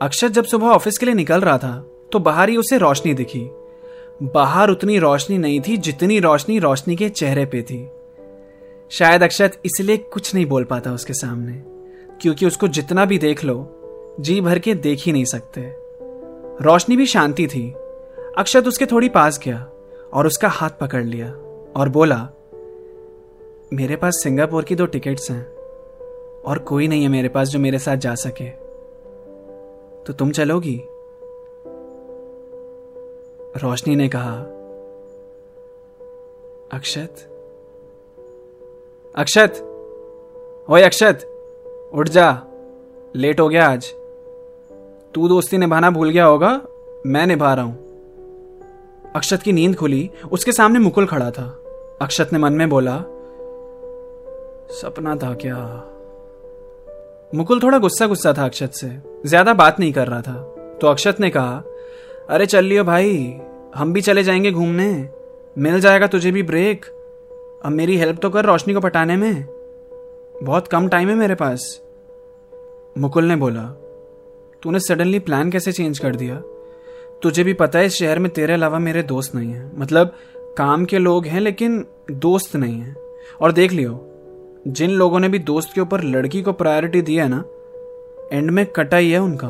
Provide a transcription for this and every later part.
अक्षत जब सुबह ऑफ़िस के लिए निकल रहा था तो बाहर ही उसे रोशनी दिखी। बाहर उतनी रोशनी नहीं थी जितनी रोशनी रोशनी के चेहरे पे थी। शायद अक्षत इसलिए कुछ नहीं बोल पाता उसके सामने, क्योंकि उसको जितना भी देख लो, जी भर के देख ही नहीं सकते। रोशनी भी शांति थी। अक्षत उसके थोड़ी पास गया और उसका हाथ पकड़ लिया और बोला, मेरे पास सिंगापुर की दो टिकट्स हैं और कोई नहीं है मेरे पास जो मेरे साथ जा सके। तो तुम चलोगी? रोशनी ने कहा, अक्षत? अक्षत! ओए अक्षत! उठ जा। लेट हो गया आज। तू दोस्ती निभाना भूल गया होगा, मैं निभा रहा हूँ। अक्षत की नींद खुली, उसके सामने मुकुल खड़ा था। अक्षत ने मन में बोला, सपना था क्या? मुकुल थोड़ा गुस्सा गुस्सा था अक्षत से। ज़्यादा बात नहीं कर रहा था। तो अक्षत ने कहा, अरे चल लियो भाई, हम भी चले जाएँगे घूमने। मिल जाएगा तुझे भी ब्रेक अब मेरी हेल्प तो कर रोशनी को पटाने में। बहुत कम टाइम है मेरे पास। मुकुल ने बोला, तूने सडनली प्लान कैसे चेंज कर दिया? तुझे भी पता है इस शहर में तेरे अलावा मेरे दोस्त नहीं है। मतलब काम के लोग हैं, लेकिन दोस्त नहीं है। और देख लियो जिन लोगों ने भी दोस्त के ऊपर लड़की को प्रायोरिटी दी है ना एंड में कटा ही है उनका।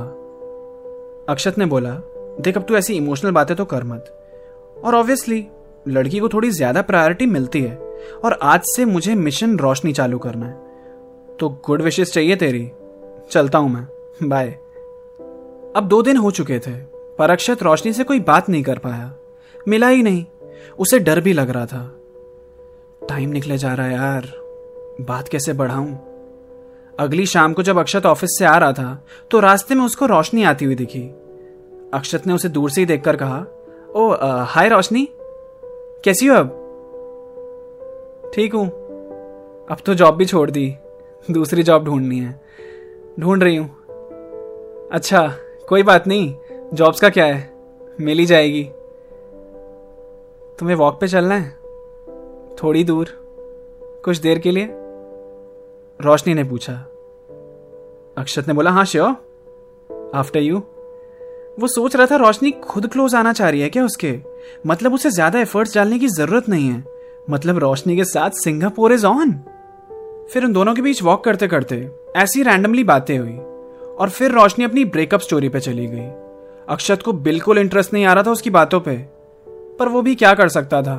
अक्षत ने बोला, देख, अब तू ऐसी इमोशनल बातें तो कर मत। और ऑब्वियसली लड़की को थोड़ी ज़्यादा प्रायोरिटी मिलती है, और आज से मुझे मिशन रोशनी चालू करना है। तो गुड विशेष चाहिए तेरी। चलता हूँ मैं। बाय अब दो दिन हो चुके थे, पर अक्षत रोशनी से कोई बात नहीं कर पाया। मिला ही नहीं। उसे डर भी लग रहा था। टाइम निकले जा रहा है यार। बात कैसे बढ़ाऊं? अगली शाम को जब अक्षत ऑफ़िस से आ रहा था तो रास्ते में उसको रोशनी आती हुई दिखी। अक्षत ने उसे दूर से ही देखकर कहा, ओ हाय रोशनी। कैसी हो अब? ठीक हूँ। अब तो जॉब भी छोड़ दी। दूसरी जॉब ढूंढनी है। ढूंढ रही हूँ। अच्छा कोई बात नहीं। जॉब्स का क्या है? मिल ही जाएगी। तुम्हें वॉक पे चलना है? थोड़ी दूर। कुछ देर के लिए? रोशनी ने पूछा। अक्षत ने बोला हाँ श्योर। आफ्टर यू वो सोच रहा था रोशनी खुद क्लोज आना चाह रही है क्या उसके? मतलब उसे ज़्यादा एफर्ट्स डालने की ज़रूरत नहीं है। मतलब रोशनी के साथ सिंगापुर इज़ ऑन फिर उन दोनों के बीच वॉक करते करते ऐसी रैंडमली बातें हुई और फिर रोशनी अपनी ब्रेकअप स्टोरी पे चली गई। अक्षत को बिल्कुल इंटरेस्ट नहीं आ रहा था उसकी बातों पे। पर वो भी क्या कर सकता था?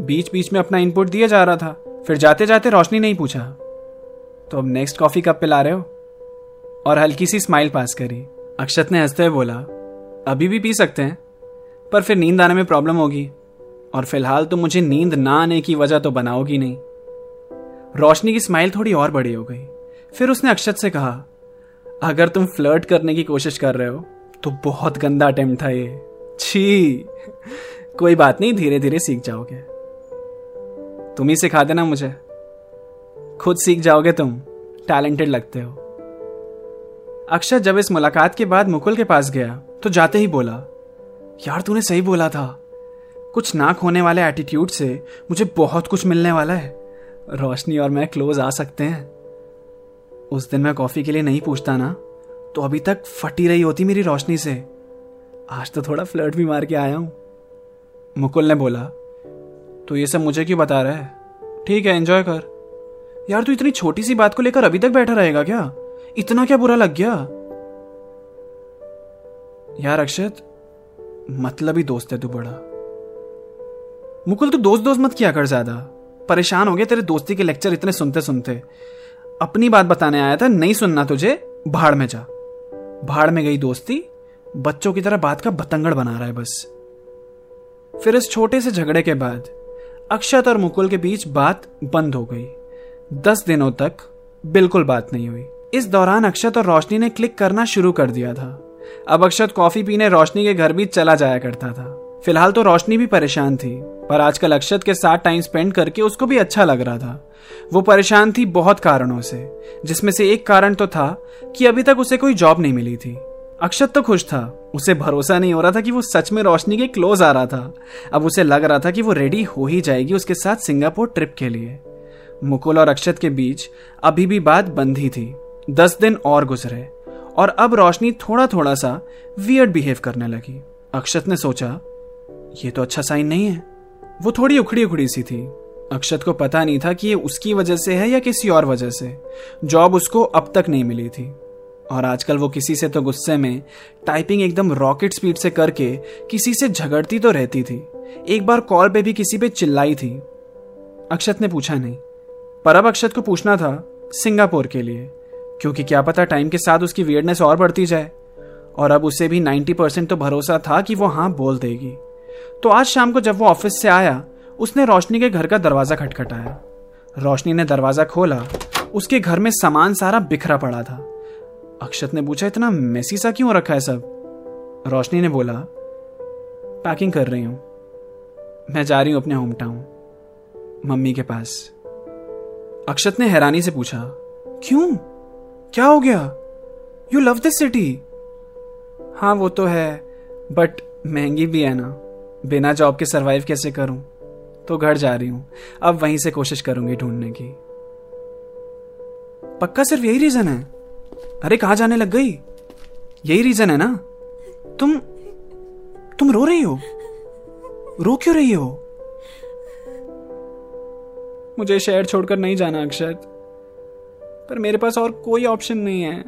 बीच बीच में अपना इनपुट दिया जा रहा था। फिर जाते जाते रोशनी नहीं पूछा तो अब नेक्स्ट कॉफ़ी कब पिला रहे हो? और हल्की सी स्माइल पास करी। अक्षत ने हँसते हुए बोला, अभी भी पी सकते हैं, पर फिर नींद आने में प्रॉब्लम होगी। और फ़िलहाल तो मुझे नींद ना आने की वजह तो बनाओगी नहीं। रोशनी की स्माइल थोड़ी और बड़ी हो गई। फिर उसने अक्षत से कहा, अगर तुम फ्लर्ट करने की कोशिश कर रहे हो तो बहुत गंदा अटेम्प्ट था ये। छी, कोई बात नहीं धीरे धीरे सीख जाओगे। तुम ही सिखा देना मुझे। खुद सीख जाओगे तुम। टैलेंटेड लगते हो। अक्षर जब इस मुलाकात के बाद मुकुल के पास गया तो जाते ही बोला, यार, तूने सही बोला था। कुछ नाक होने वाले एटीट्यूड से मुझे बहुत कुछ मिलने वाला है। रोशनी और मैं क्लोज आ सकते हैं। उस दिन मैं कॉफ़ी के लिए नहीं पूछता ना तो अभी तक फटी रही होती मेरी रोशनी से। आज तो थोड़ा फ्लर्ट भी मार के आया हूँ। मुकुल ने बोला तो ये सब मुझे क्यों बता रहा है? ठीक है एंजॉय कर। यार तू इतनी छोटी सी बात को लेकर अभी तक बैठा रहेगा क्या? इतना क्या बुरा लग गया? यार अक्षत मतलब ही दोस्त है तू बड़ा। मुकुल, तू दोस्त दोस्त मत किया कर ज़्यादा। परेशान हो गया तेरे दोस्ती के लेक्चर इतने सुनते सुनते अपनी बात बताने आया था, नहीं सुनना तुझे, भाड़ में जा। भाड़ में गई दोस्ती, बच्चों की तरह बात का बतंगड़ बना रहा है बस। फिर इस छोटे से झगड़े के बाद अक्षत और मुकुल के बीच बात बंद हो गई। दस दिनों तक बिल्कुल बात नहीं हुई। इस दौरान अक्षत और रोशनी ने क्लिक करना शुरू कर दिया था। अब अक्षत कॉफ़ी पीने रोशनी के घर भी चला जाया करता था। फ़िलहाल तो रोशनी भी परेशान थी, पर आजकल अक्षत के साथ टाइम स्पेंड करके उसको भी अच्छा लग रहा था। वो परेशान थी बहुत कारणों से, जिसमें से एक कारण तो था कि अभी तक उसे कोई जॉब नहीं मिली थी। अक्षत तो खुश था, उसे भरोसा नहीं हो रहा था कि वो सच में रोशनी के क्लोज आ रहा था। अब उसे लग रहा था कि वो रेडी हो ही जाएगी उसके साथ सिंगापुर ट्रिप के लिए। मुकुल और अक्षत के बीच अभी भी बात ही थी। दस दिन और गुजरे और अब रोशनी थोड़ा थोड़ा सा वियर्ड बिहेव करने लगी। अक्षत ने सोचा, ये तो अच्छा साइन नहीं है। वो थोड़ी उखड़ी उखड़ी सी थी। अक्षत को पता नहीं था कि ये उसकी वजह से है या किसी और वजह से। जॉब उसको अब तक नहीं मिली थी। और आजकल वो किसी से तो गुस्से में टाइपिंग एकदम रॉकेट स्पीड से करके किसी से झगड़ती तो रहती थी। एक बार कॉल पे भी किसी पे चिल्लाई थी। अक्षत ने पूछा, नहीं पर अब अक्षत को पूछना था सिंगापुर के लिए, क्योंकि क्या पता टाइम के साथ उसकी वियर्डनेस और बढ़ती जाए। और अब उसे भी 90 परसेंट तो भरोसा था कि वो हाँ बोल देगी। तो आज शाम को जब वो ऑफ़िस से आया, उसने रोशनी के घर का दरवाज़ा खटखटाया। रोशनी ने दरवाज़ा खोला, उसके घर में सामान सारा बिखरा पड़ा था। अक्षत ने पूछा, इतना मैसी सा क्यों रखा है सब? रोशनी ने बोला पैकिंग कर रही हूँ। मैं जा रही हूँ अपने होम टाउन मम्मी के पास। अक्षत ने हैरानी से पूछा, क्यों? क्या हो गया? यू लव दिस सिटी हाँ वो तो है बट महँगी भी है ना। बिना जॉब के सरवाइव कैसे करूँ? तो घर जा रही हूँ। अब वहीं से कोशिश करूँगी ढूँढने की. पक्का सिर्फ़ यही रीजन है? अरे, कहा जाने लग गई? यही रीजन है ना? तुम तुम रो रही हो? रो क्यों रही हो? मुझे शहर छोड़कर नहीं जाना अक्षत पर मेरे पास और कोई ऑप्शन नहीं है।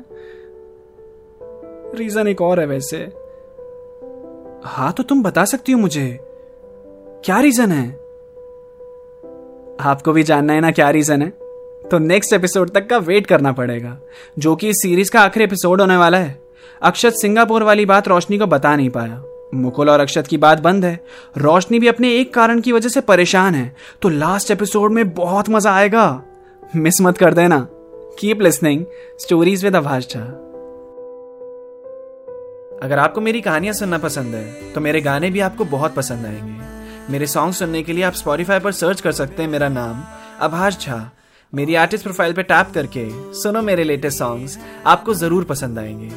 रीजन एक और है वैसे। हाँ तो तुम बता सकती हो मुझे। क्या रीजन है? आपको भी जानना है ना क्या रीजन है? तो नेक्स्ट एपिसोड तक का वेट करना पड़ेगा, जो कि इस सीरीज़ का आखिरी एपिसोड होने वाला है। अक्षत सिंगापुर वाली बात रोशनी को बता नहीं पाया। मुकुल और अक्षत की बात बंद है। रोशनी भी अपने एक कारण की वजह से परेशान है। तो लास्ट एपिसोड में बहुत मज़ा आएगा। मिस मत कर देना। Keep listening stories with Abhash Jha अगर आपको मेरी कहानियाँ सुनना पसंद है तो मेरे गाने भी आपको बहुत पसंद आएँगे। मेरे सॉन्ग सुनने के लिए आप स्पॉटिफाई पर सर्च कर सकते हैं। मेरा नाम अभाष झा मेरी आर्टिस्ट प्रोफ़ाइल पे टैप करके सुनो मेरे लेटेस्ट सॉन्ग्स आपको ज़रूर पसंद आएँगे।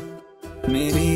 मेरी